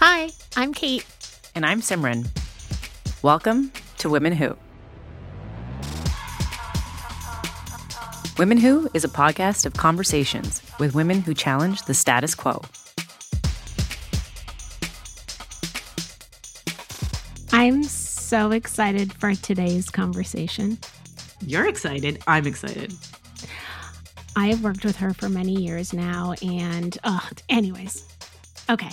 Hi, I'm Kate. And I'm Simran. Welcome to Women Who. Women Who is a podcast of conversations with women who challenge the status quo. I'm so excited for today's conversation. You're excited. I'm excited. I have worked with her for many years now. And, uh, anyways, okay.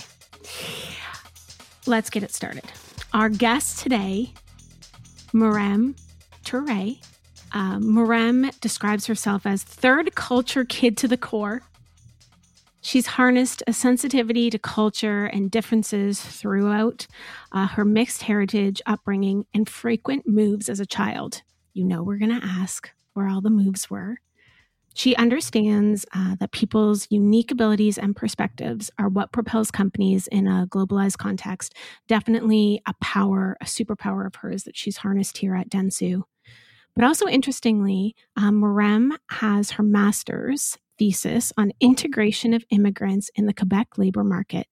Let's get it started. Our guest today, Marem Toure. Uh, Marem describes herself as third culture kid to the core. She's harnessed a sensitivity to culture and differences throughout uh, her mixed heritage, upbringing, and frequent moves as a child. You know, we're going to ask where all the moves were. She understands uh, that people's unique abilities and perspectives are what propels companies in a globalized context. Definitely a power, a superpower of hers that she's harnessed here at Dentsu. But also interestingly, um, has her master's thesis on integration of immigrants in the Quebec labor market.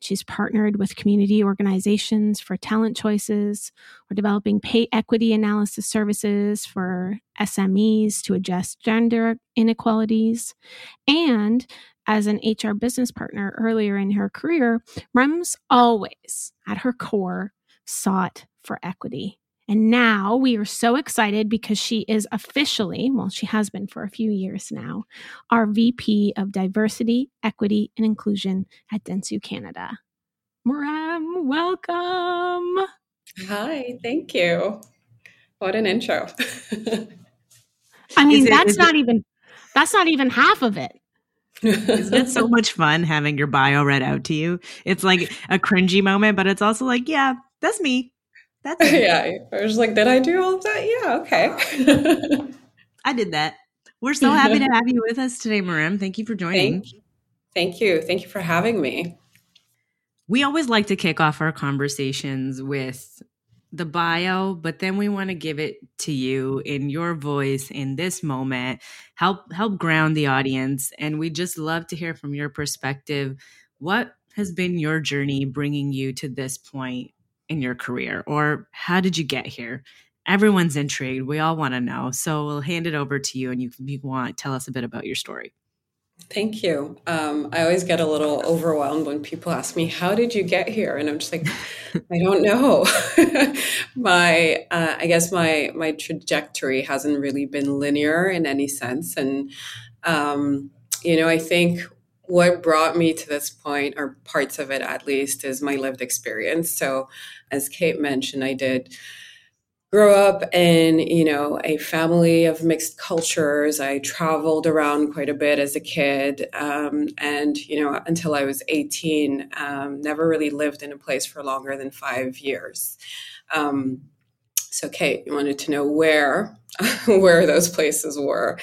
She's partnered with community organizations for talent choices or developing pay equity analysis services for SMEs to address gender inequalities. And as an HR business partner earlier in her career, Rem's always at her core sought for equity. And now we are so excited because she is officially, well, she has been for a few years now, our VP of Diversity, Equity, and Inclusion at Dentsu Canada. Maram, welcome. Hi, thank you. What an intro. I mean, it, that's not it, even that's not even half of it. it. Isn't it so much fun having your bio read out to you? It's like a cringy moment, but it's also like, yeah, that's me. That's yeah. I was like, did I do all of that? Yeah, okay. I did that. We're so happy to have you with us today, Marem. Thank you for joining. Thank, thank you. Thank you for having me. We always like to kick off our conversations with the bio, but then we want to give it to you in your voice in this moment. Help help ground the audience and we just love to hear from your perspective what has been your journey bringing you to this point in your career or how did you get here? Everyone's intrigued. We all want to know. So we'll hand it over to you and you, can you want tell us a bit about your story. Thank you. Um, I always get a little overwhelmed when people ask me, "How did you get here?" And I'm just like, I don't know. my, uh, I guess my my trajectory hasn't really been linear in any sense, and um, you know, I think what brought me to this point, or parts of it at least, is my lived experience. So, as Kate mentioned, I did grow up in you know a family of mixed cultures i traveled around quite a bit as a kid um, and you know until i was 18 um, never really lived in a place for longer than five years um, so kate you wanted to know where where those places were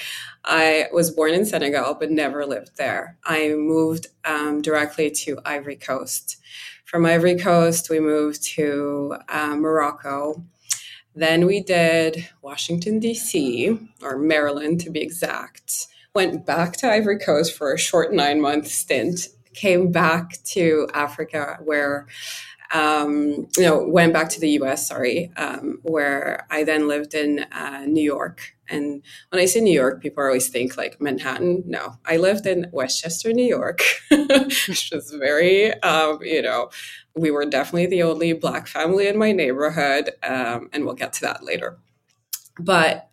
I was born in Senegal, but never lived there. I moved um, directly to Ivory Coast. From Ivory Coast, we moved to uh, Morocco. Then we did Washington, D.C., or Maryland to be exact. Went back to Ivory Coast for a short nine month stint. Came back to Africa where um, you know, went back to the U.S. Sorry, um, where I then lived in uh, New York. And when I say New York, people always think like Manhattan. No, I lived in Westchester, New York, which was very, um, you know, we were definitely the only black family in my neighborhood, um, and we'll get to that later. But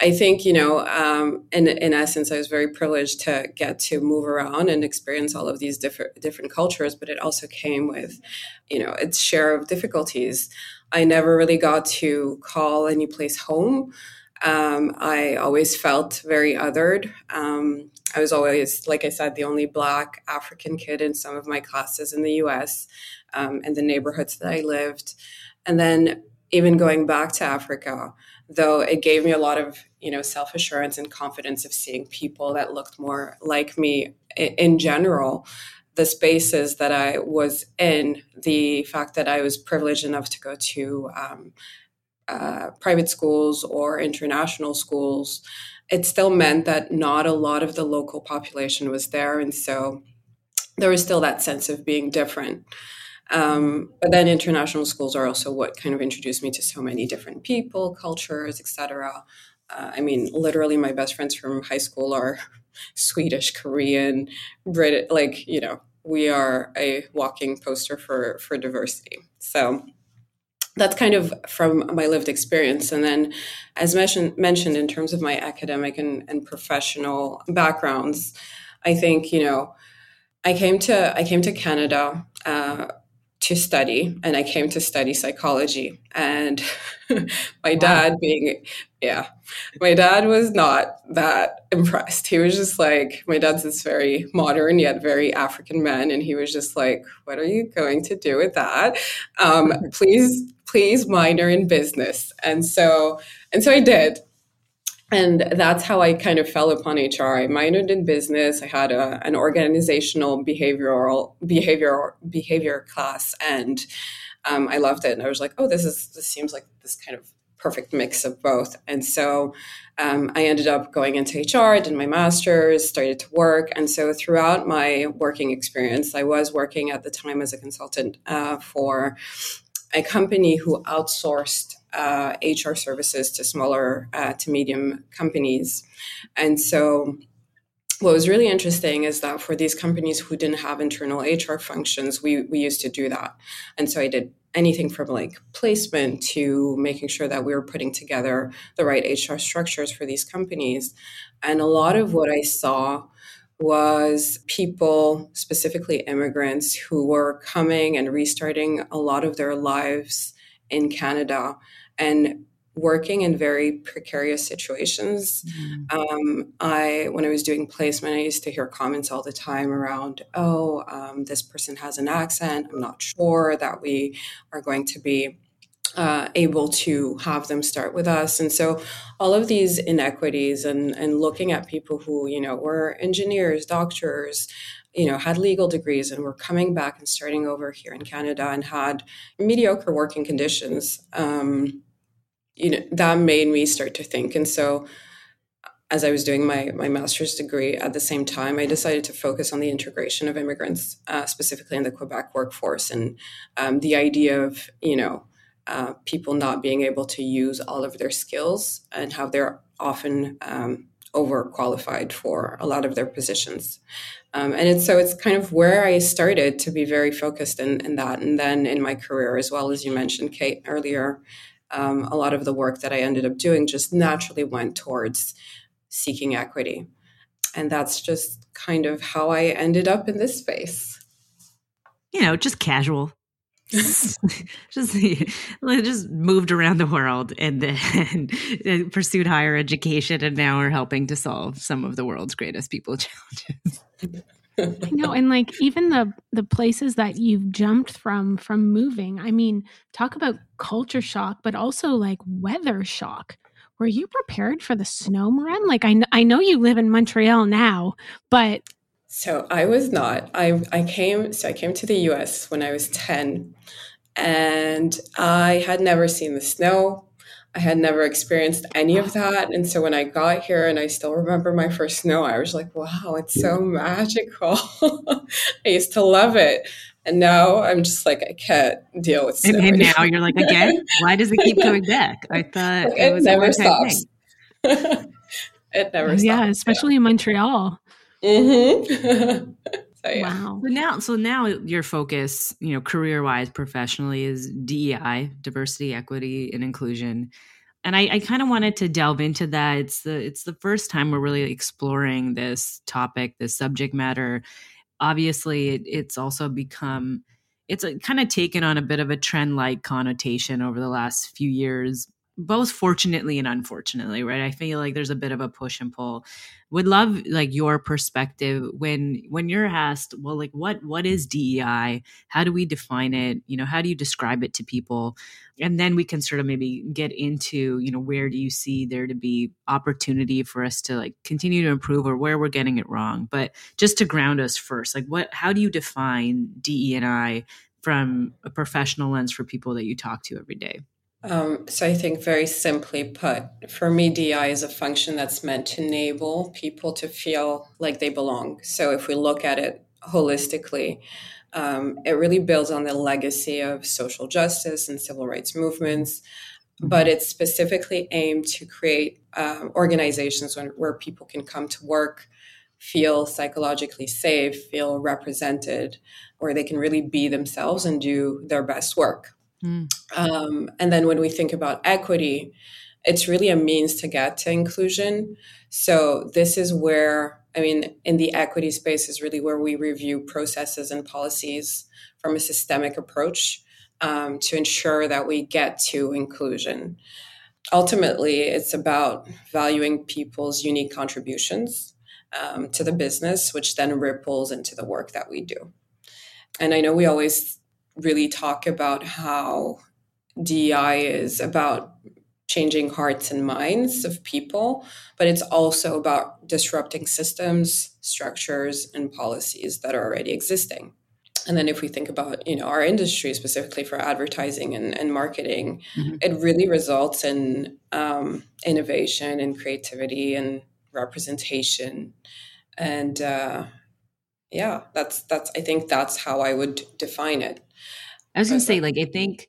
I think, you know, um, in, in essence, I was very privileged to get to move around and experience all of these different different cultures, but it also came with, you know, its share of difficulties. I never really got to call any place home. Um, I always felt very othered. Um, I was always, like I said, the only Black African kid in some of my classes in the US um, and the neighborhoods that I lived. And then even going back to Africa, though it gave me a lot of you know self assurance and confidence of seeing people that looked more like me in general the spaces that I was in, the fact that I was privileged enough to go to um, uh, private schools or international schools, it still meant that not a lot of the local population was there. And so there was still that sense of being different. Um, but then international schools are also what kind of introduced me to so many different people, cultures, etc. Uh, I mean, literally, my best friends from high school are Swedish, Korean, Brit. Like you know, we are a walking poster for for diversity. So that's kind of from my lived experience. And then, as mentioned, mentioned in terms of my academic and, and professional backgrounds, I think you know, I came to I came to Canada. Uh, to study and I came to study psychology. And my dad being, yeah, my dad was not that impressed. He was just like, my dad's this very modern yet very African man. And he was just like, what are you going to do with that? Um, please, please minor in business. And so, and so I did and that's how I kind of fell upon HR. I minored in business. I had a, an organizational behavioral behavior behavior class, and um, I loved it. And I was like, oh, this is this seems like this kind of perfect mix of both. And so um, I ended up going into HR, did my master's, started to work. And so throughout my working experience, I was working at the time as a consultant uh, for a company who outsourced uh, HR services to smaller uh, to medium companies. And so, what was really interesting is that for these companies who didn't have internal HR functions, we, we used to do that. And so, I did anything from like placement to making sure that we were putting together the right HR structures for these companies. And a lot of what I saw was people, specifically immigrants, who were coming and restarting a lot of their lives in Canada and working in very precarious situations. Mm. Um, I, when I was doing placement, I used to hear comments all the time around, "Oh, um, this person has an accent. I'm not sure that we are going to be." Uh, able to have them start with us and so all of these inequities and and looking at people who you know were engineers doctors you know had legal degrees and were coming back and starting over here in canada and had mediocre working conditions um, you know that made me start to think and so as I was doing my, my master's degree at the same time, I decided to focus on the integration of immigrants, uh, specifically in the Quebec workforce, and um, the idea of you know uh, people not being able to use all of their skills and how they're often um, overqualified for a lot of their positions. Um, and it's so it's kind of where I started to be very focused in, in that, and then in my career as well as you mentioned, Kate earlier um, a lot of the work that I ended up doing just naturally went towards seeking equity. And that's just kind of how I ended up in this space. You know, just casual. just just moved around the world and then pursued higher education and now we're helping to solve some of the world's greatest people challenges I know, and like even the the places that you've jumped from from moving. I mean, talk about culture shock, but also like weather shock. Were you prepared for the snow, Marem? Like I I know you live in Montreal now, but so I was not. I I came so I came to the U.S. when I was ten, and I had never seen the snow. I had never experienced any of that. And so when I got here and I still remember my first snow, I was like, wow, it's so magical. I used to love it. And now I'm just like, I can't deal with snow. And, now you're like, again, why does it keep coming back? I thought like, it, it never stops. it never stops. Yeah, especially yeah. in Montreal. Mm-hmm. So, yeah. Wow. So now, so now your focus, you know, career wise, professionally, is DEI, diversity, equity, and inclusion. And I, I kind of wanted to delve into that. It's the it's the first time we're really exploring this topic, this subject matter. Obviously, it, it's also become it's uh, kind of taken on a bit of a trend like connotation over the last few years both fortunately and unfortunately right? I feel like there's a bit of a push and pull. Would love like your perspective when when you're asked well like what what is dei how do we define it? You know how do you describe it to people? And then we can sort of maybe get into you know where do you see there to be opportunity for us to like continue to improve or where we're getting it wrong? But just to ground us first like what how do you define dei and i from a professional lens for people that you talk to every day um, so I think very simply put, for me, DI is a function that's meant to enable people to feel like they belong. So if we look at it holistically, Um, it really builds on the legacy of social justice and civil rights movements, but it's specifically aimed to create um, organizations when, where people can come to work, feel psychologically safe, feel represented, where they can really be themselves and do their best work. Mm. Um, and then when we think about equity, it's really a means to get to inclusion. So this is where, I mean, in the equity space is really where we review processes and policies from a systemic approach um, to ensure that we get to inclusion. Ultimately, it's about valuing people's unique contributions um, to the business, which then ripples into the work that we do. And I know we always really talk about how DEI is about changing hearts and minds of people, but it's also about disrupting systems, structures, and policies that are already existing. And then if we think about, you know, our industry specifically for advertising and, and marketing, mm-hmm. it really results in um, innovation and creativity and representation. And uh, yeah, that's that's I think that's how I would define it. I was gonna say, like, I think,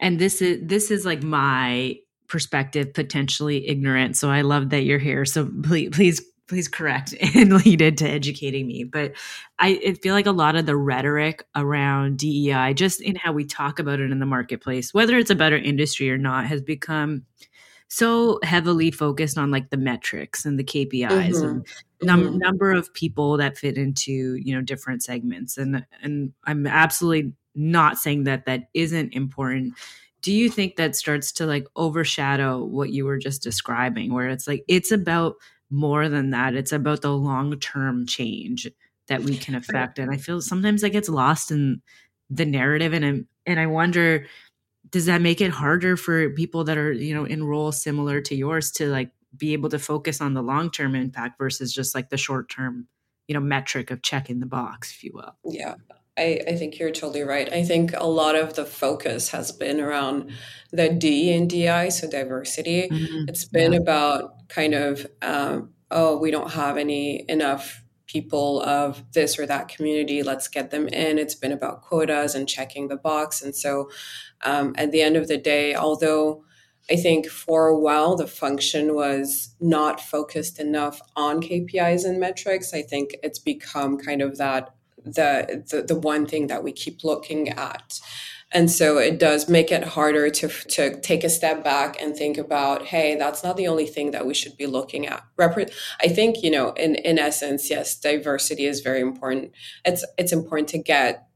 and this is this is like my perspective, potentially ignorant. So I love that you're here. So please, please, please correct and lead into educating me. But I, I feel like a lot of the rhetoric around DEI, just in how we talk about it in the marketplace, whether it's a better industry or not, has become so heavily focused on like the metrics and the KPIs mm-hmm. and num- mm-hmm. number of people that fit into you know different segments and and I'm absolutely not saying that that isn't important do you think that starts to like overshadow what you were just describing where it's like it's about more than that it's about the long-term change that we can affect and i feel sometimes that gets lost in the narrative and and i wonder does that make it harder for people that are you know in roles similar to yours to like be able to focus on the long-term impact versus just like the short-term you know metric of checking the box if you will? Yeah I, I, think you're totally right. I think a lot of the focus has been around the D in DI, so diversity. Mm-hmm. It's been yeah. about kind of, um, oh, we don't have any enough people of this or that community. Let's get them in. It's been about quotas and checking the box. And so um, at the end of the day, although I think for a while the function was not focused enough on KPIs and metrics, I think it's become kind of that the, the, the one thing that we keep looking at. And so it does make it harder to, to take a step back and think about, hey, that's not the only thing that we should be looking at. I think, you know, in, in essence, yes, diversity is very important. It's, it's important to get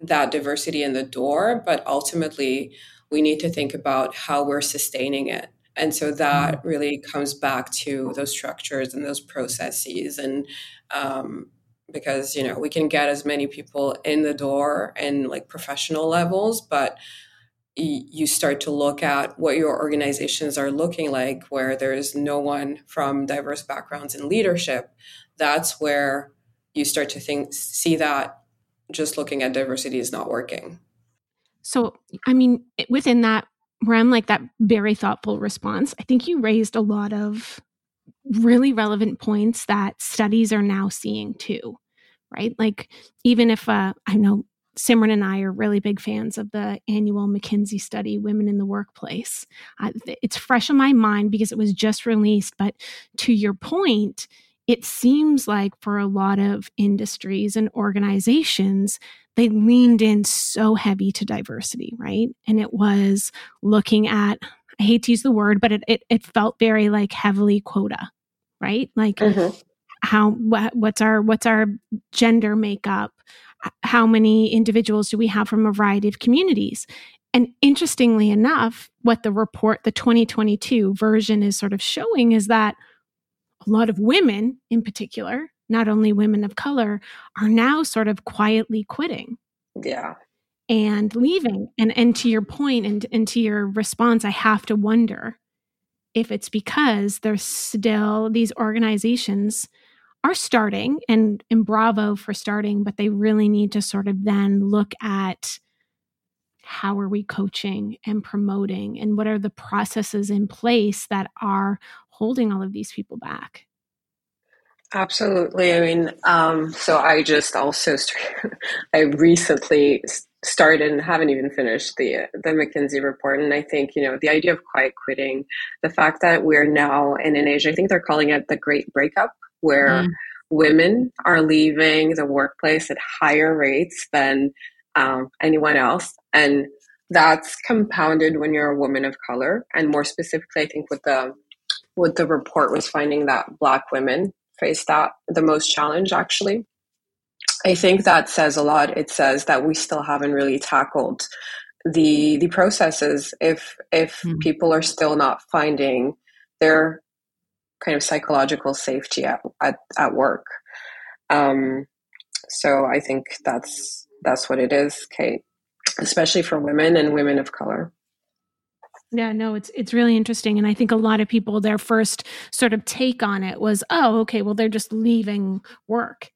that diversity in the door, but ultimately we need to think about how we're sustaining it. And so that mm-hmm. really comes back to those structures and those processes and um, because you know we can get as many people in the door and like professional levels but you start to look at what your organizations are looking like where there's no one from diverse backgrounds in leadership that's where you start to think see that just looking at diversity is not working. So i mean within that realm like that very thoughtful response i think you raised a lot of really relevant points that studies are now seeing too, right? Like, even if uh, I know Simran and I are really big fans of the annual McKinsey study, Women in the Workplace. Uh, it's fresh in my mind because it was just released. But to your point, it seems like for a lot of industries and organizations, they leaned in so heavy to diversity, right? And it was looking at, I hate to use the word, but it, it, it felt very like heavily quota, right? Like mm-hmm. how what, what's our what's our gender makeup? How many individuals do we have from a variety of communities? And interestingly enough, what the report, the 2022 version is sort of showing is that a lot of women in particular, not only women of color, are now sort of quietly quitting. Yeah and leaving. And and to your point and, and to your response, I have to wonder if it's because there's still these organizations are starting and, and bravo for starting, but they really need to sort of then look at how are we coaching and promoting and what are the processes in place that are holding all of these people back Absolutely. I mean, um, so I just also I recently started and haven't even finished the the McKinsey report, and I think you know the idea of quiet quitting, the fact that we're now in an age, I think they're calling it the Great Breakup, where mm. women are leaving the workplace at higher rates than um, anyone else, and that's compounded when you're a woman of color, and more specifically, I think with the what the report was finding that Black women face that the most challenge actually. I think that says a lot. It says that we still haven't really tackled the the processes if if mm. people are still not finding their kind of psychological safety at at, at work. Um, so I think that's that's what it is, Kate, especially for women and women of color. Yeah, no, it's it's really interesting and I think a lot of people their first sort of take on it was, "Oh, okay, well they're just leaving work."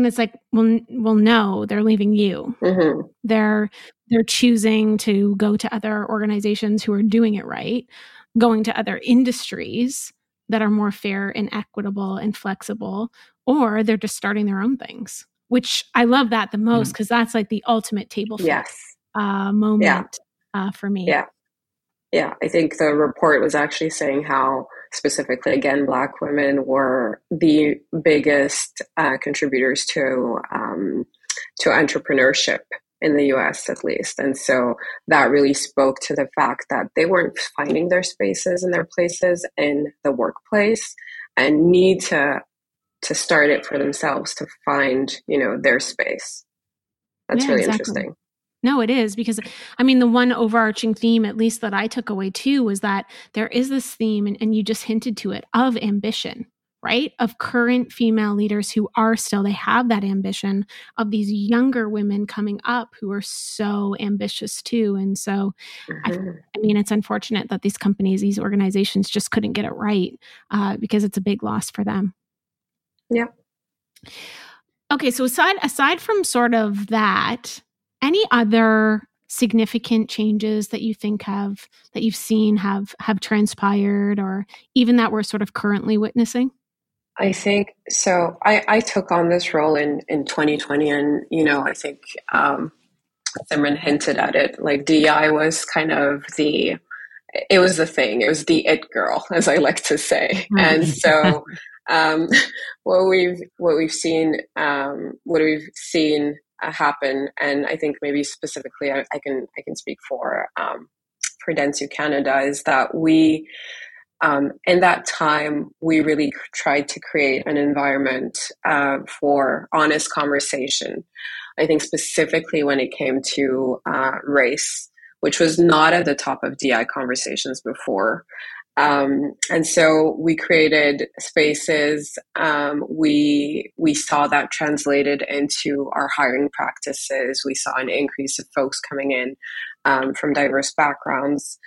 And it's like, "Well, well no, they're leaving you." Mm-hmm. They're they're choosing to go to other organizations who are doing it right, going to other industries that are more fair and equitable and flexible, or they're just starting their own things. Which I love that the most because mm-hmm. that's like the ultimate table yes. uh, moment yeah. uh, for me. Yeah. Yeah, I think the report was actually saying how specifically, again, Black women were the biggest uh, contributors to um, to entrepreneurship in the U.S. at least, and so that really spoke to the fact that they weren't finding their spaces and their places in the workplace, and need to to start it for themselves to find you know their space. That's yeah, really exactly. interesting. No, it is because I mean, the one overarching theme, at least that I took away too, was that there is this theme, and, and, you just hinted to it, of ambition, right? Of current female leaders who are still, they have that ambition, of these younger women coming up who are so ambitious too. And so, mm-hmm. I, I, mean, it's unfortunate that these companies, these organizations just couldn't get it right uh, because it's a big loss for them. Yeah. Okay, so aside aside from sort of that, any other significant changes that you think have that you've seen have have transpired or even that we're sort of currently witnessing? I think so. I, I took on this role in, in 2020, and you know, I think um, Simran hinted at it. Like DI was kind of the, it was the thing. It was the it girl, as I like to say. And so, um, what we've what we've seen, um, what we've seen uh, happen. And I think maybe specifically, I, I can I can speak for um, for Dentsu Canada is that we. Um, in that time, we really tried to create an environment uh, for honest conversation. I think specifically when it came to uh, race, which was not at the top of DI conversations before. Um, and so we created spaces. Um, we we saw that translated into our hiring practices. We saw an increase of folks coming in um, from diverse backgrounds,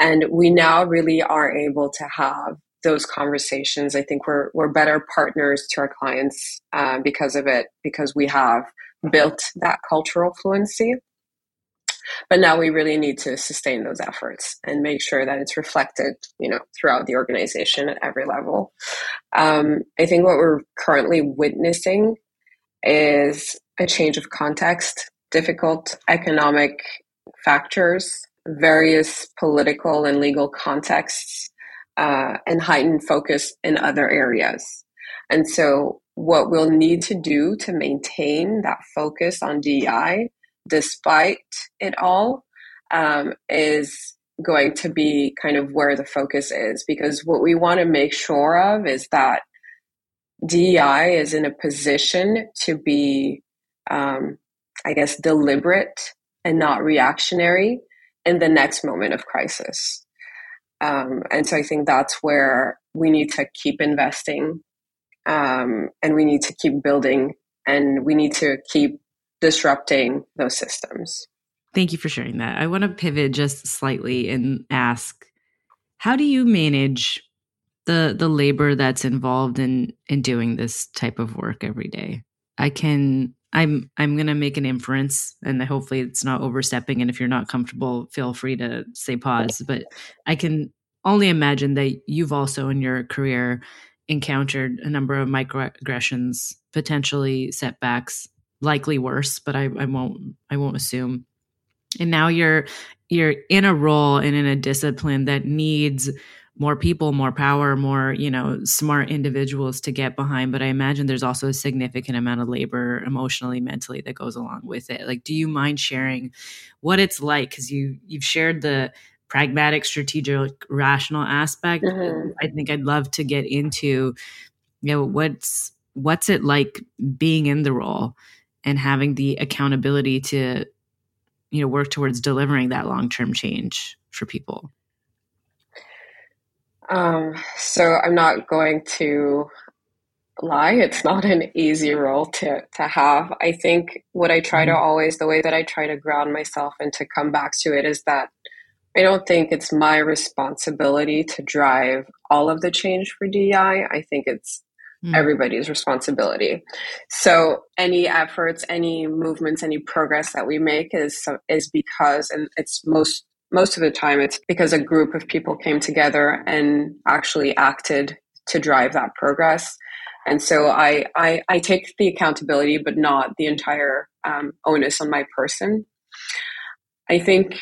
and we now really are able to have those conversations. I think we're we're better partners to our clients uh, because of it, because we have built that cultural fluency. But now we really need to sustain those efforts and make sure that it's reflected, you know, throughout the organization at every level. Um, I think what we're currently witnessing is a change of context, difficult economic factors, various political and legal contexts, uh, and heightened focus in other areas. And so, what we'll need to do to maintain that focus on DEI despite it all um, is going to be kind of where the focus is because what we want to make sure of is that DEI is in a position to be, um, I guess, deliberate and not reactionary in the next moment of crisis. Um, and so I think that's where we need to keep investing um, and we need to keep building and we need to keep disrupting those systems. Thank you for sharing that. I want to pivot just slightly and ask how do you manage the the labor that's involved in in doing this type of work every day? I can I'm I'm going to make an inference and hopefully it's not overstepping and if you're not comfortable feel free to say pause, but I can only imagine that you've also in your career encountered a number of microaggressions, potentially setbacks, likely worse, but I, I won't I won't assume. And now you're you're in a role and in a discipline that needs more people, more power, more, you know, smart individuals to get behind. But I imagine there's also a significant amount of labor emotionally, mentally that goes along with it. Like, do you mind sharing what it's like? Because you you've shared the pragmatic, strategic, rational aspect. Mm-hmm. I think I'd love to get into, you know, what's what's it like being in the role and having the accountability to, you know, work towards delivering that long term change for people. Um, so I'm not going to lie. It's not an easy role to, to have. I think what I try to mm-hmm. always, the way that I try to ground myself and to come back to it is that I don't think it's my responsibility to drive all of the change for DEI. I think it's mm. everybody's responsibility. So any efforts, any movements, any progress that we make is is because, and it's most most of the time it's because a group of people came together and actually acted to drive that progress. And so I, I, I take the accountability, but not the entire um, onus on my person. I think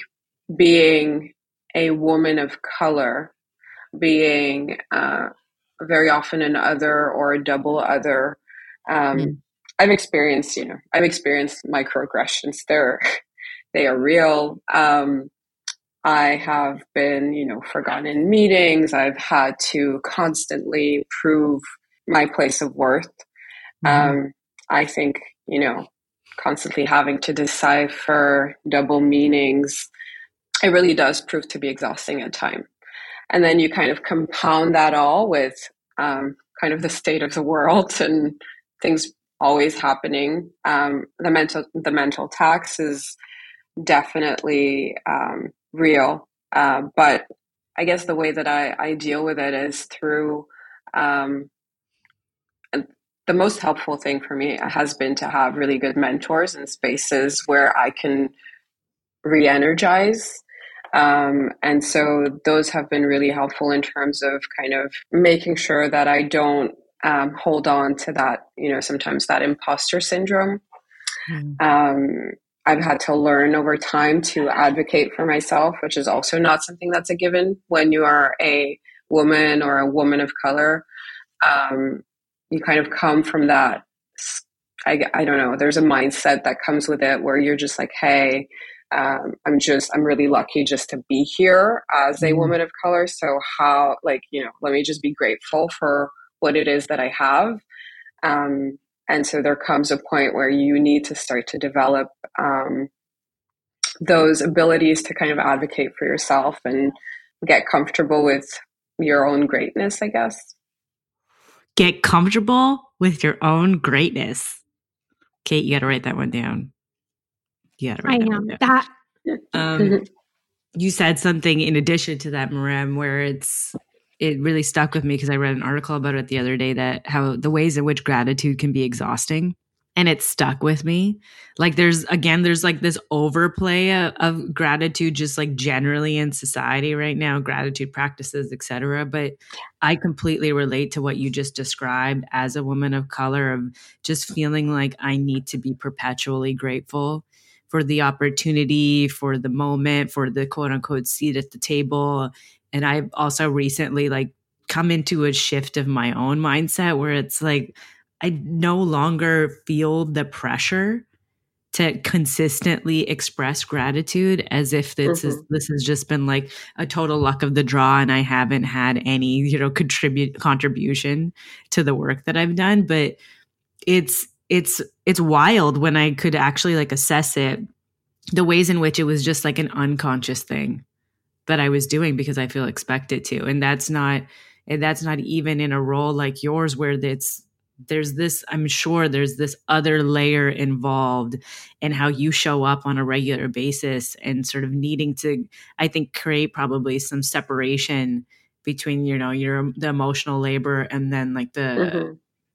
being a woman of color, being uh, very often an other or a double other, um, mm. I've experienced, you know, I've experienced microaggressions. They're, they are real. Um, I have been, you know, forgotten in meetings. I've had to constantly prove my place of worth. Mm-hmm. Um, I think, you know, constantly having to decipher double meanings, it really does prove to be exhausting at time. And then you kind of compound that all with um, kind of the state of the world and things always happening. Um, the mental the mental tax is definitely um, real. Uh, but I guess the way that I, I deal with it is through um, the most helpful thing for me has been to have really good mentors and spaces where I can re energize. Um, and so those have been really helpful in terms of kind of making sure that I don't um, hold on to that, you know, sometimes that imposter syndrome. Mm. Um, I've had to learn over time to advocate for myself, which is also not something that's a given when you are a woman or a woman of color. Um, you kind of come from that. I, I don't know. There's a mindset that comes with it where you're just like, hey, um, I'm just, I'm really lucky just to be here as a mm-hmm. woman of color. So, how, like, you know, let me just be grateful for what it is that I have. Um, and so there comes a point where you need to start to develop um, those abilities to kind of advocate for yourself and get comfortable with your own greatness, I guess. Get comfortable with your own greatness. Kate, you got to write that one down. To write I am. That. Um, you said something in addition to that, Marem, where it's it really stuck with me because I read an article about it the other day that how the ways in which gratitude can be exhausting and it stuck with me. Like there's again there's like this overplay of, of gratitude just like generally in society right now, gratitude practices, etc. But I completely relate to what you just described as a woman of color of just feeling like I need to be perpetually grateful for the opportunity, for the moment, for the quote unquote seat at the table and I've also recently like come into a shift of my own mindset where it's like I no longer feel the pressure to consistently express gratitude as if this mm-hmm. is this has just been like a total luck of the draw and I haven't had any, you know, contribute contribution to the work that I've done. But it's it's it's wild when I could actually like assess it, the ways in which it was just like an unconscious thing that I was doing because I feel expected to. And that's not and that's not even in a role like yours where it's there's this i'm sure there's this other layer involved in how you show up on a regular basis and sort of needing to i think create probably some separation between you know your the emotional labor and then like the mm-hmm.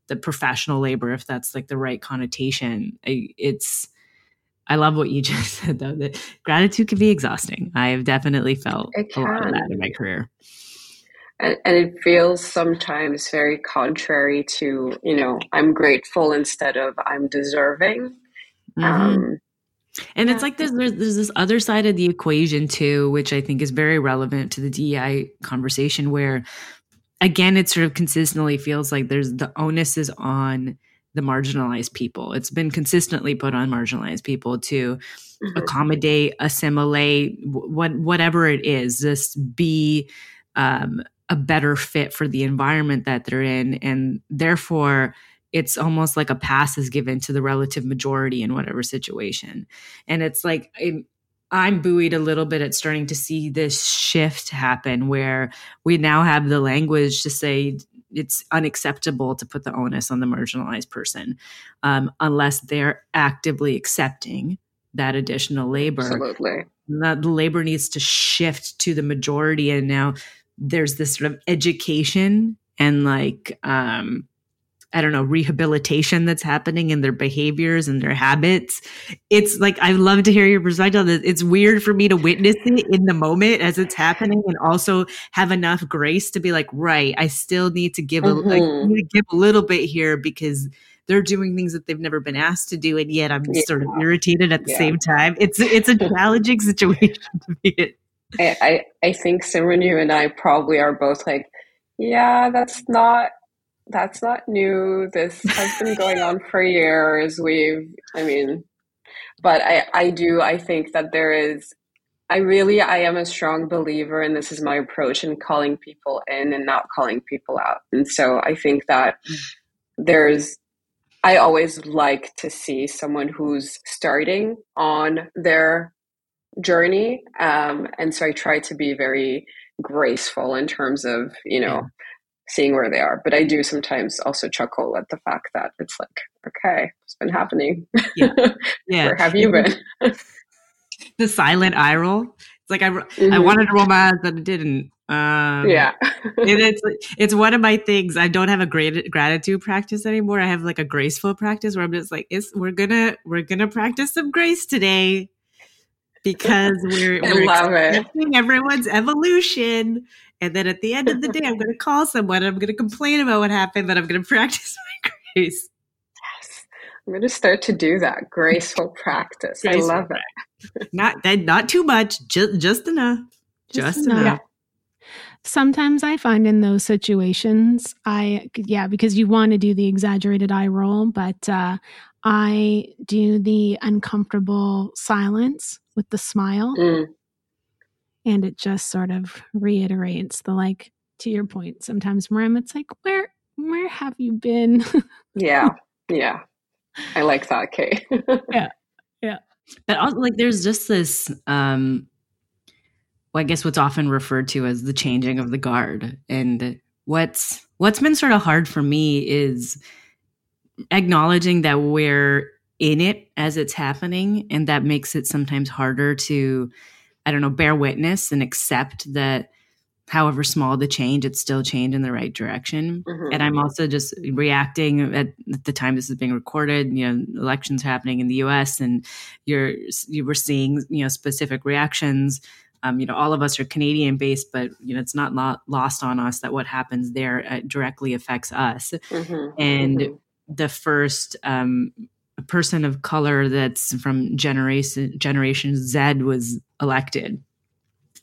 The professional labor if that's like the right connotation it's I love what you just said though that gratitude can be exhausting. I have definitely felt a lot of that in my career. and, and it feels sometimes very contrary to you know i'm grateful instead of i'm deserving Mhm. um And Yeah. it's like there's, there's there's this other side of the equation too, which I think is very relevant to the DEI conversation, where again it sort of consistently feels like there's the onus is on the marginalized people. It's been consistently put on marginalized people to mhm. accommodate, assimilate, what whatever it is, just be um, a better fit for the environment that they're in, and therefore it's almost like a pass is given to the relative majority in whatever situation. And it's like I'm buoyed a little bit at starting to see this shift happen where we now have the language to say it's unacceptable to put the onus on the marginalized person um, unless they're actively accepting that additional labor. Absolutely. That the labor needs to shift to the majority. And now there's this sort of education and like um i don't know rehabilitation that's happening in their behaviors and their habits. It's like i love to hear your perspective on this. It's weird for me to witness it in the moment as it's happening and also have enough grace to be like right i still need to give a Mhm. need to give a little bit here because they're doing things that they've never been asked to do and yet i'm sort of irritated at the Yeah. same time. It's it's a challenging situation to be in. I, I I think Simran, you and I probably are both like, yeah, that's not that's not new. This has been going on for years. We've, I mean, but I I do I think that there is. I really I am a strong believer, and this is my approach in calling people in and not calling people out. And so I think that there's. I always like to see someone who's starting on their journey. Um, and so I try to be very graceful in terms of, you know, Yeah. Seeing where they are. But I do sometimes also chuckle at the fact that it's like, okay, it's been happening. Yeah. yeah where have you been? the silent eye roll it's like i, I Mhm. wanted to roll my eyes but it didn't um yeah. and it's it's one of my things i don't have a great gratitude practice anymore i have like a graceful practice where i'm just like it's we're gonna we're gonna practice some grace today because we're, I we're everyone's evolution and then at the end of the day i'm gonna call someone i'm gonna complain about what happened but i'm gonna practice my grace Yes. I'm going to start to do that graceful practice. Graceful I love it. not that not too much just just enough just, Just enough, enough. Sometimes I find in those situations, I, yeah, because you want to do the exaggerated eye roll, but uh, I do the uncomfortable silence with the smile. Mm, And it just sort of reiterates the like, to your point, sometimes, Marim, it's like, where, where have you been? yeah. Yeah. I like that, Kate. Yeah, yeah. But also like there's just this um well, i guess what's often referred to as the changing of the guard and what's what's been sort of hard for me is acknowledging that we're in it as it's happening and that makes it sometimes harder to i don't know bear witness and accept that however small the change it's still change in the right direction Mhm. and I'm also just reacting at, the time this is being recorded. You know, elections are happening in the U.S. and you're you were seeing you know specific reactions. Um, you know, all of us are Canadian based, but you know, it's not lo- lost on us that what happens there uh, directly affects us. Mhm. And Mhm. the first um, person of color that's from generation Generation Z was elected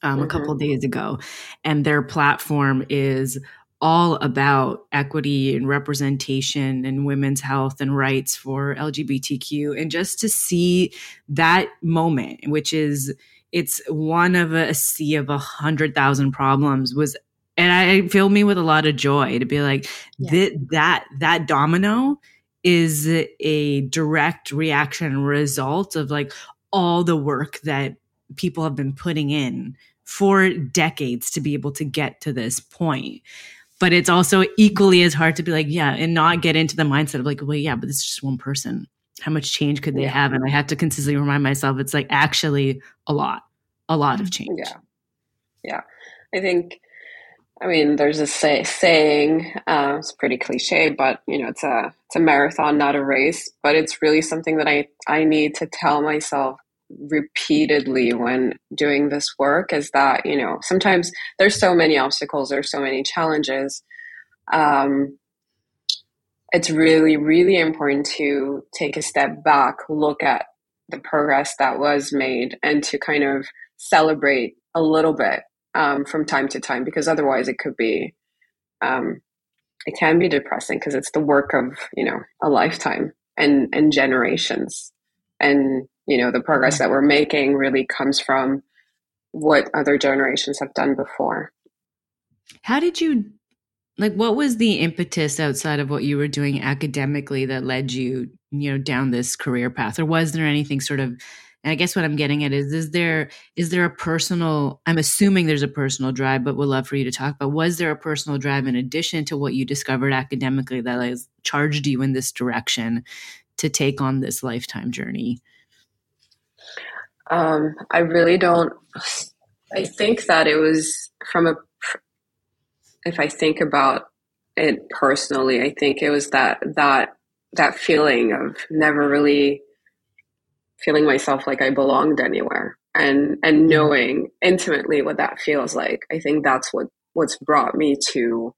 um, a Mhm. couple days ago, and their platform is all about equity and representation and women's health and rights for LGBTQ. And just to see that moment, which is it's one of a sea of a hundred thousand problems, was and I filled me with a lot of joy to be like Yeah. that that that domino is a direct reaction result of like all the work that people have been putting in for decades to be able to get to this point. But it's also equally as hard to be like, yeah, and not get into the mindset of like, well, yeah, but it's just one person. How much change could they Yeah. have? And I have to consistently remind myself it's like actually a lot, a lot of change. Yeah. Yeah. I think, I mean, there's a say, saying, uh, it's pretty cliche, but you know, it's a, it's a marathon, not a race, but it's really something that I, I need to tell myself repeatedly when doing this work is that you know sometimes there's so many obstacles there's so many challenges um, it's really really important to take a step back look at the progress that was made and to kind of celebrate a little bit um, from time to time because otherwise it could be um, it can be depressing because it's the work of you know a lifetime and and generations. And you know the progress that we're making really comes from what other generations have done before. How did you like what was the impetus outside of what you were doing academically that led you you know down this career path? Or was there anything sort of and I guess what I'm getting at is is there is there a personal I'm assuming there's a personal drive, but would love for you to talk about was there a personal drive in addition to what you discovered academically that has charged you in this direction to take on this lifetime journey? Um, I really don't I think that it was from a if I think about it personally, I think it was that that that feeling of never really feeling myself like I belonged anywhere and and mm-hmm. knowing intimately what that feels like. I think that's what what's brought me to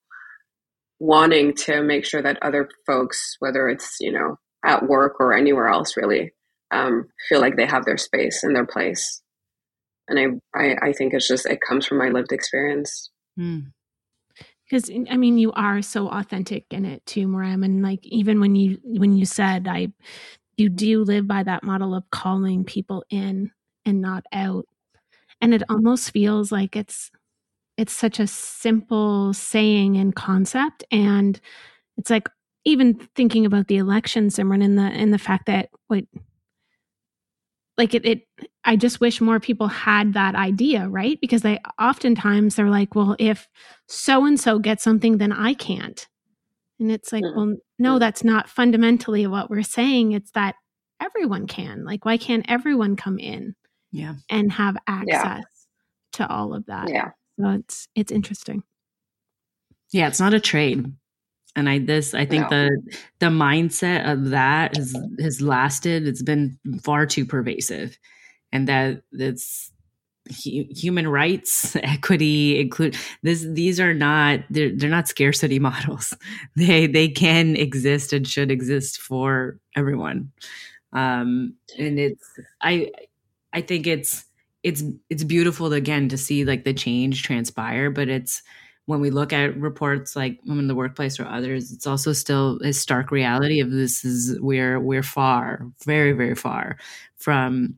wanting to make sure that other folks, whether it's you know at work or anywhere else, really um, feel like they have their space and their place. And I, I, I think it's just it comes from my lived experience. Mm because i mean you are so authentic in it too Marem and like even when you when you said i you do live by that model of calling people in and not out. And it almost feels like it's it's such a simple saying and concept. And it's like even thinking about the election simran and the and the fact that what like it, it i just wish more people had that idea right? Because they oftentimes they're like well if so and so gets something then i can't and it's like mm. well no that's not fundamentally what we're saying it's that everyone can like why can't everyone come in yeah and have access yeah. to all of that yeah so it's it's interesting yeah it's not a trade and i this i think no. the the mindset of that has has lasted it's been far too pervasive and that it's human rights equity include this these are not they're, they're not scarcity models. They they can exist and should exist for everyone. Um and it's i i think it's it's it's beautiful again to see like the change transpire but it's when we look at reports like women in the workplace or others it's also still a stark reality of this is we're we're far very very far from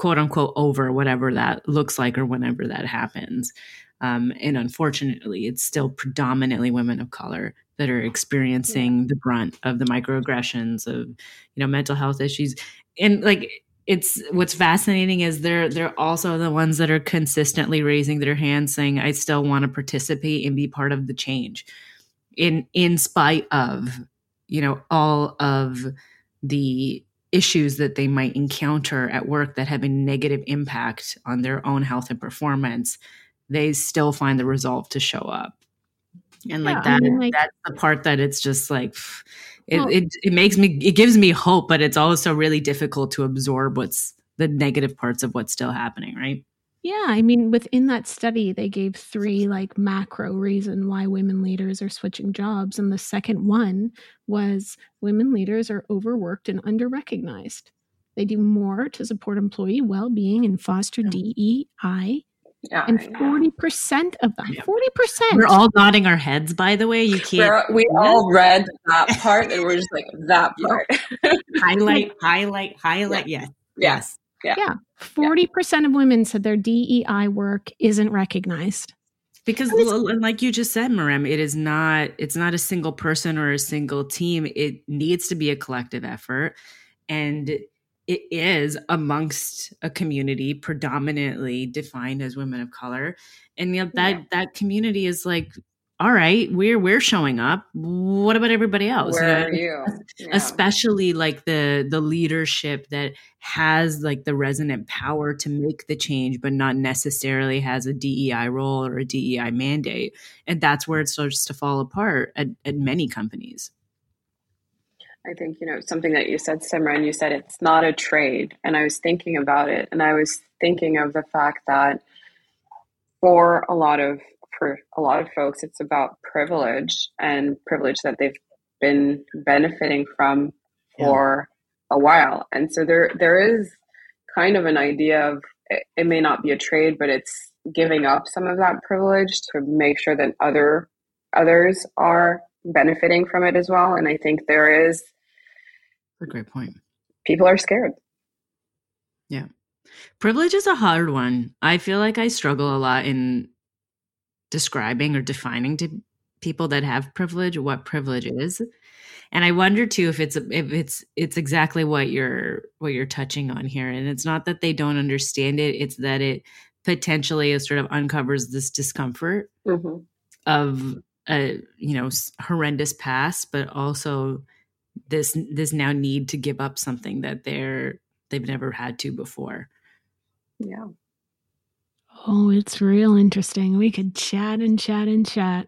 quote unquote over whatever that looks like or whenever that happens. Um, and unfortunately it's still predominantly women of color that are experiencing the brunt of the microaggressions of you know mental health issues. And like it's what's fascinating is they're they're also the ones that are consistently raising their hands saying i still want to participate and be part of the change. In in spite of you know all of the issues that they might encounter at work that have a negative impact on their own health and performance they still find the resolve to show up. And like that I mean, like, that's the part that it's just like it, well, it it makes me it gives me hope but it's also really difficult to absorb what's the negative parts of what's still happening right yeah i mean within that study they gave three like macro reason why women leaders are switching jobs and the second one was women leaders are overworked and underrecognized they do more to support employee well-being and foster dei yeah, and forty percent of them, forty percent. We're all nodding our heads. By the way, you can't. We're, we all read that part, and we're just like that part. highlight, highlight, highlight. Yeah. Yes. Yes. Yeah. Forty percent of women said their DEI work isn't recognized. Because, like you just said, Marem, it is not. It's not a single person or a single team. It needs to be a collective effort, and it is amongst a community predominantly defined as women of color and you know, that yeah. that community is like all right we're we're showing up what about everybody else where you know, are you yeah. especially like the the leadership that has like the resonant power to make the change but not necessarily has a dei role or a dei mandate and that's where it starts to fall apart at, at many companies I think, you know, something that you said, Simran, you said it's not a trade. And I was thinking about it. And I was thinking of the fact that for a lot of for a lot of folks it's about privilege and privilege that they've been benefiting from for yeah. a while. And so there there is kind of an idea of it, it may not be a trade, but it's giving up some of that privilege to make sure that other others are benefiting from it as well. And I think there is a great point. People are scared. Yeah. Privilege is a hard one. I feel like I struggle a lot in describing or defining to people that have privilege what privilege is. And I wonder too if it's if it's it's exactly what you're what you're touching on here and it's not that they don't understand it, it's that it potentially sort of uncovers this discomfort mm-hmm. of a you know horrendous past but also this this now need to give up something that they're they've never had to before yeah oh it's real interesting we could chat and chat and chat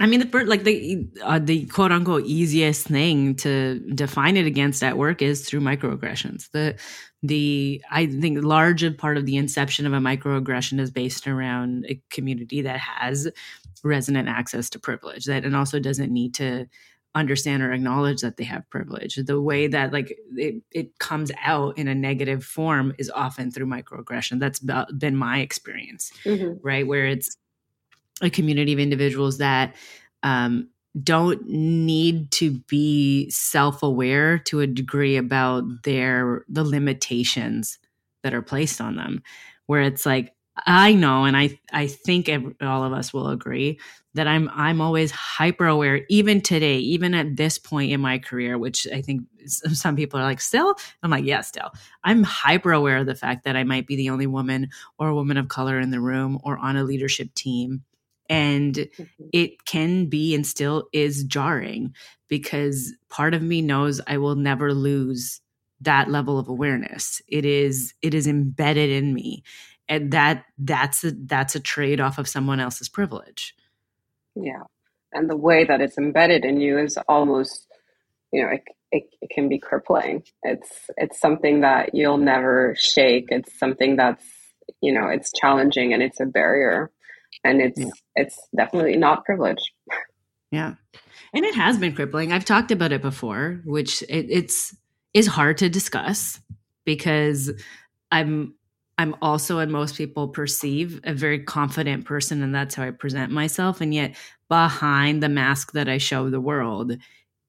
I mean, the first, like the uh, the quote unquote easiest thing to define it against at work is through microaggressions. The the I think large part of the inception of a microaggression is based around a community that has resonant access to privilege that and also doesn't need to understand or acknowledge that they have privilege. The way that like it, it comes out in a negative form is often through microaggression. That's been my experience, mm-hmm. right? Where it's a community of individuals that um, don't need to be self-aware to a degree about their the limitations that are placed on them where it's like i know and i i think every, all of us will agree that i'm i'm always hyper aware even today even at this point in my career which i think some people are like still i'm like yeah still i'm hyper aware of the fact that i might be the only woman or a woman of color in the room or on a leadership team and mm-hmm. it can be and still is jarring because part of me knows I will never lose that level of awareness. It is it is embedded in me. And that that's a that's a trade-off of someone else's privilege. Yeah. And the way that it's embedded in you is almost, you know, it, it, it can be crippling. It's it's something that you'll never shake. It's something that's, you know, it's challenging and it's a barrier and it's yeah. it's definitely not privilege yeah and it has been crippling i've talked about it before which it, it's is hard to discuss because i'm i'm also and most people perceive a very confident person and that's how i present myself and yet behind the mask that i show the world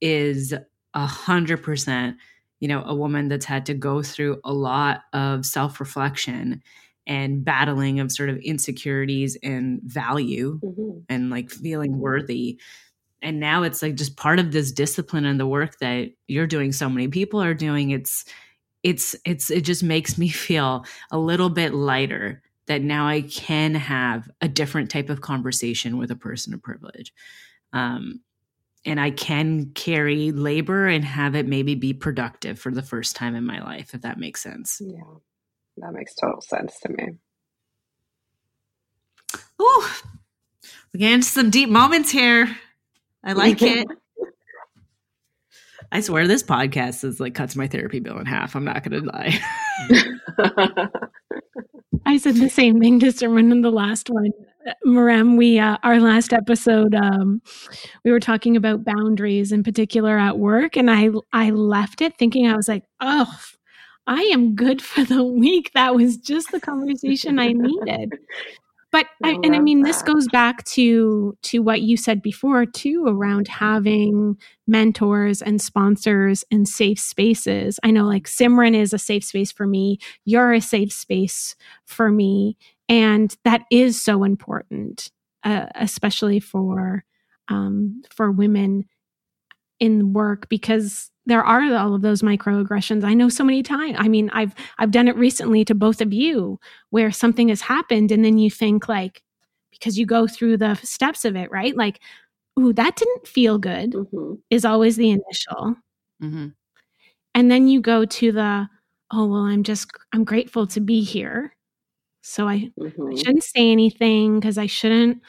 is a hundred percent you know a woman that's had to go through a lot of self-reflection and battling of sort of insecurities and value mm-hmm. and like feeling worthy and now it's like just part of this discipline and the work that you're doing so many people are doing it's it's it's it just makes me feel a little bit lighter that now I can have a different type of conversation with a person of privilege. Um, and I can carry labor and have it maybe be productive for the first time in my life, if that makes sense. Yeah. That makes total sense to me. Ooh, we're getting some deep moments here. I like it. I swear this podcast is like cuts my therapy bill in half. I'm not gonna lie. I said the same thing to Simran in the last one. Marem, we uh, our last episode, um, we were talking about boundaries in particular at work, and I I left it thinking I was like, oh, I am good for the week. That was just the conversation I needed. But I, I and I mean, that. this goes back to to what you said before too, around having mentors and sponsors and safe spaces. I know, like Simran is a safe space for me. You're a safe space for me, and that is so important, uh, especially for um, for women in work because there are all of those microaggressions i know so many times i mean i've i've done it recently to both of you where something has happened and then you think like because you go through the steps of it right like ooh that didn't feel good mm-hmm. is always the initial mm-hmm. and then you go to the oh well i'm just i'm grateful to be here so i, mm-hmm. I shouldn't say anything because i shouldn't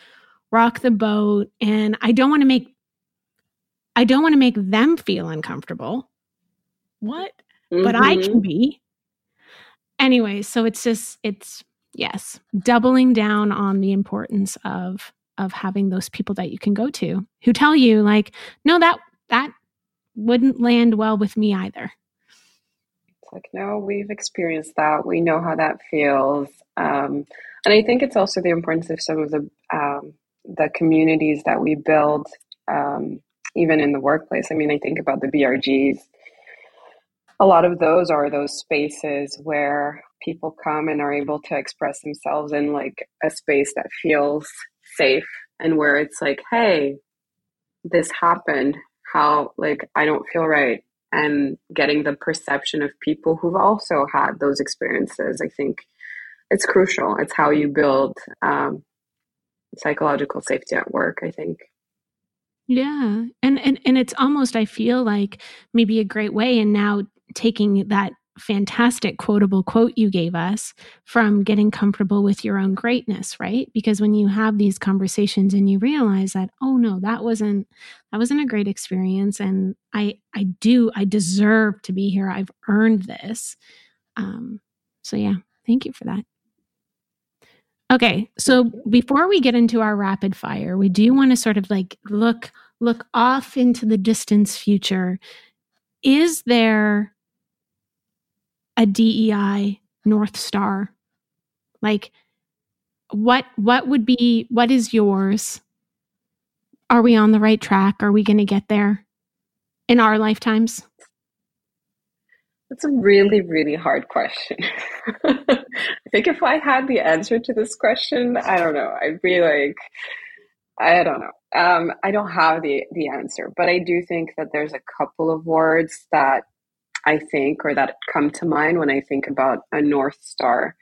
rock the boat and i don't want to make I don't want to make them feel uncomfortable. What? Mm-hmm. But I can mm-hmm. be. Anyway, so it's just it's yes, doubling down on the importance of of having those people that you can go to who tell you like, no, that that wouldn't land well with me either. It's like, no, we've experienced that. We know how that feels. Um, and I think it's also the importance of some of the um, the communities that we build, um, even in the workplace. I mean, I think about the BRGs. A lot of those are those spaces where people come and are able to express themselves in like a space that feels safe and where it's like, hey, this happened. How, like, I don't feel right. And getting the perception of people who've also had those experiences, I think it's crucial. It's how you build um, psychological safety at work, I think. Yeah. And, and and it's almost I feel like maybe a great way and now taking that fantastic quotable quote you gave us from getting comfortable with your own greatness right? Because when you have these conversations and you realize that oh no that wasn't that wasn't a great experience and i i do i deserve to be here. I've earned this. Um so yeah thank you for that okay so before we get into our rapid fire we do want to sort of like look look off into the distance future is there a DEI North Star? Like what what would be what is yours? Are we on the right track? Are we going to get there in our lifetimes? That's a really, really hard question. I think if I had the answer to this question, I don't know. I'd be like, I don't know. Um, I don't have the the answer, but I do think that there's a couple of words that I think, or that come to mind when I think about a North Star.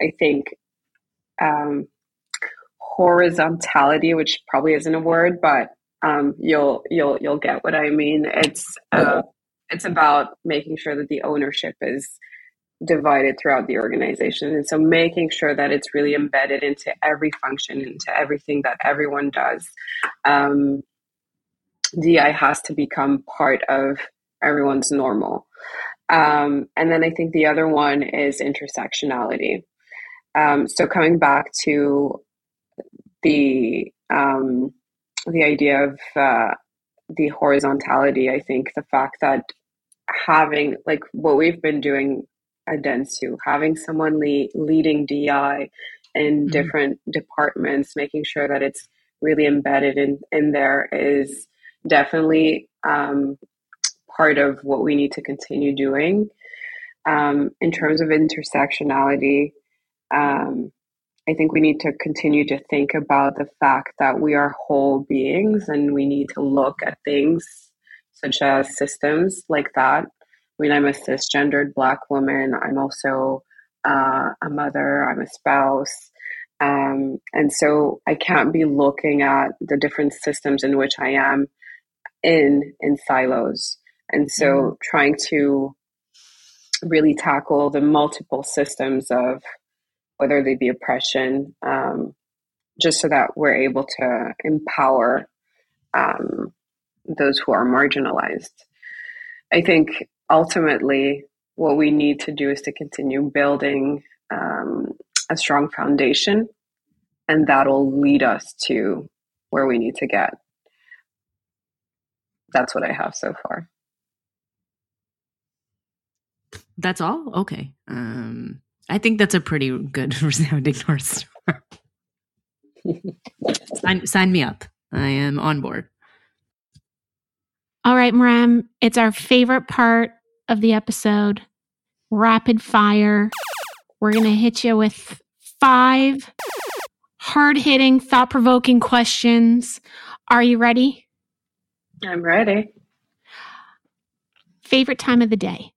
I think um, horizontality, which probably isn't a word, but um, you'll you'll you'll get what I mean. It's uh, it's about making sure that the ownership is divided throughout the organization, and so making sure that it's really embedded into every function, into everything that everyone does. Um, DI has to become part of everyone's normal. Um, and then I think the other one is intersectionality. Um, so coming back to the um, the idea of uh, the horizontality, I think the fact that having like what we've been doing at Dentsu, having someone le- leading DI in mm-hmm. different departments, making sure that it's really embedded in in there is definitely um, part of what we need to continue doing. Um, in terms of intersectionality, um, I think we need to continue to think about the fact that we are whole beings and we need to look at things such as systems like that. I mean, I'm a cisgendered Black woman, I'm also uh, a mother, I'm a spouse. Um, and so I can't be looking at the different systems in which I am in in silos. And so mm-hmm. trying to really tackle the multiple systems of whether they be oppression, um, just so that we're able to empower um, those who are marginalized. I think ultimately what we need to do is to continue building um, a strong foundation, and that'll lead us to where we need to get. That's what I have so far. That's all? Okay. Um, I think that's a pretty good resounding North Star. sign, sign me up. I am on board. All right, Marem, it's our favorite part of the episode rapid fire. We're going to hit you with five hard hitting, thought provoking questions. Are you ready? I'm ready. Favorite time of the day?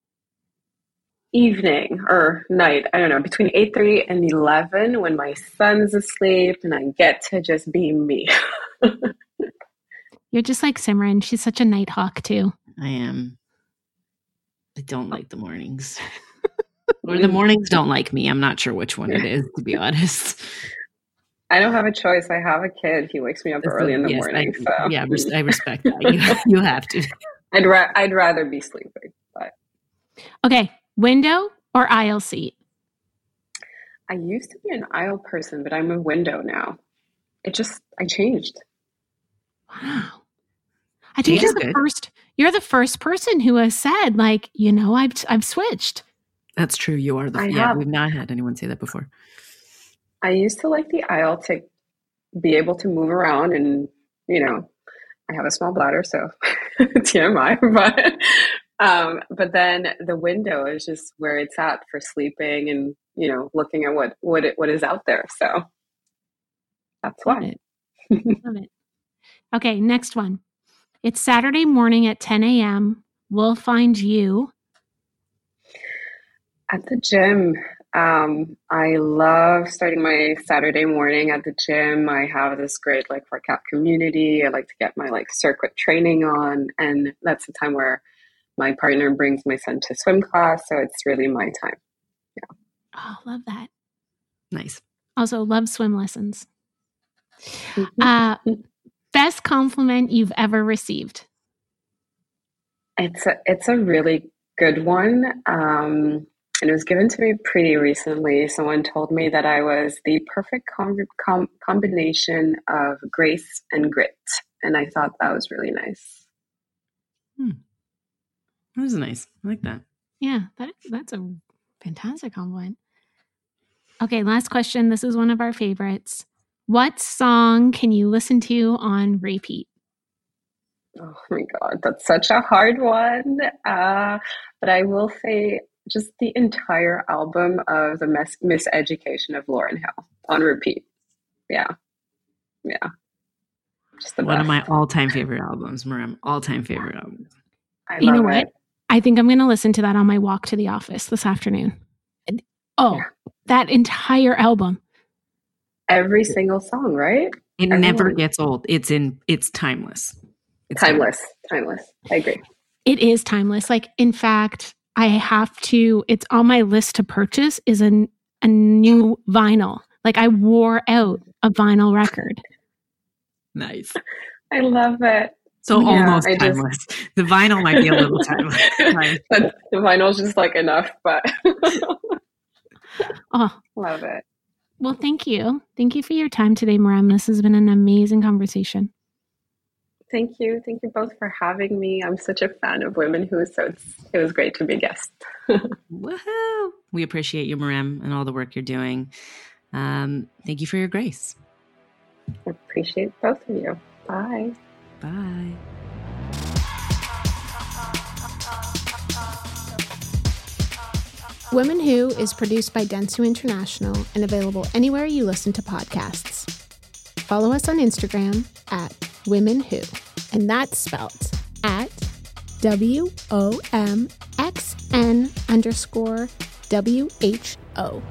evening or night, I don't know, between eight 8:30 and 11 when my son's asleep and I get to just be me. You're just like Simran. She's such a night hawk too. I am. I don't like the mornings. or the mornings don't like me. I'm not sure which one it is, to be honest. I don't have a choice. I have a kid. He wakes me up early in the yes, morning. I, so yeah, I respect that. You, you have to. I'd ra- I'd rather be sleeping. But okay, window or aisle seat. I used to be an aisle person, but I'm a window now. It just I changed. Wow. I think you're the good. first you're the first person who has said like, you know, I've I've switched. That's true. You are the I yeah, have, we've not had anyone say that before. I used to like the aisle to be able to move around and, you know, I have a small bladder, so TMI, but um, but then the window is just where it's at for sleeping and you know looking at what what it, what is out there. So that's Love why. It. Love it. Okay, next one. It's Saturday morning at 10 a.m. We'll find you at the gym. Um, I love starting my Saturday morning at the gym. I have this great like workout community. I like to get my like circuit training on, and that's the time where my partner brings my son to swim class. So it's really my time. Yeah. Oh, love that. Nice. Also, love swim lessons. Mm-hmm. Uh, best compliment you've ever received? It's a, it's a really good one. Um, and it was given to me pretty recently. Someone told me that I was the perfect com- com- combination of grace and grit. And I thought that was really nice. Hmm. That was nice. I like that. Yeah, that that's a fantastic compliment. Okay, last question. This is one of our favorites. What song can you listen to on repeat? Oh my god, that's such a hard one. Uh, but I will say just the entire album of the Mis- Miseducation of Lauryn Hill on repeat. Yeah, yeah. Just one best. of my all-time favorite albums, Marem. All-time favorite albums. I you know what? It. I think I'm going to listen to that on my walk to the office this afternoon. Oh, yeah. that entire album. Every single song, right? It Everyone. never gets old. It's in. It's timeless. It's timeless. Timeless. I agree. It is timeless. Like in fact, I have to. It's on my list to purchase. Is a a new vinyl. Like I wore out a vinyl record. Nice. I love it. So yeah, almost I timeless. Just, the vinyl might be a little timeless. the vinyl's just like enough, but oh, love it. Well, thank you. Thank you for your time today, Marem. This has been an amazing conversation. Thank you. Thank you both for having me. I'm such a fan of Women Who, so it's, it was great to be a guest. Woohoo! We appreciate you, Marem, and all the work you're doing. Um, thank you for your grace. I appreciate both of you. Bye. Bye. Women Who is produced by Dentsu International and available anywhere you listen to podcasts. Follow us on Instagram at Women Who, and that's spelled at W O M X N underscore W H O.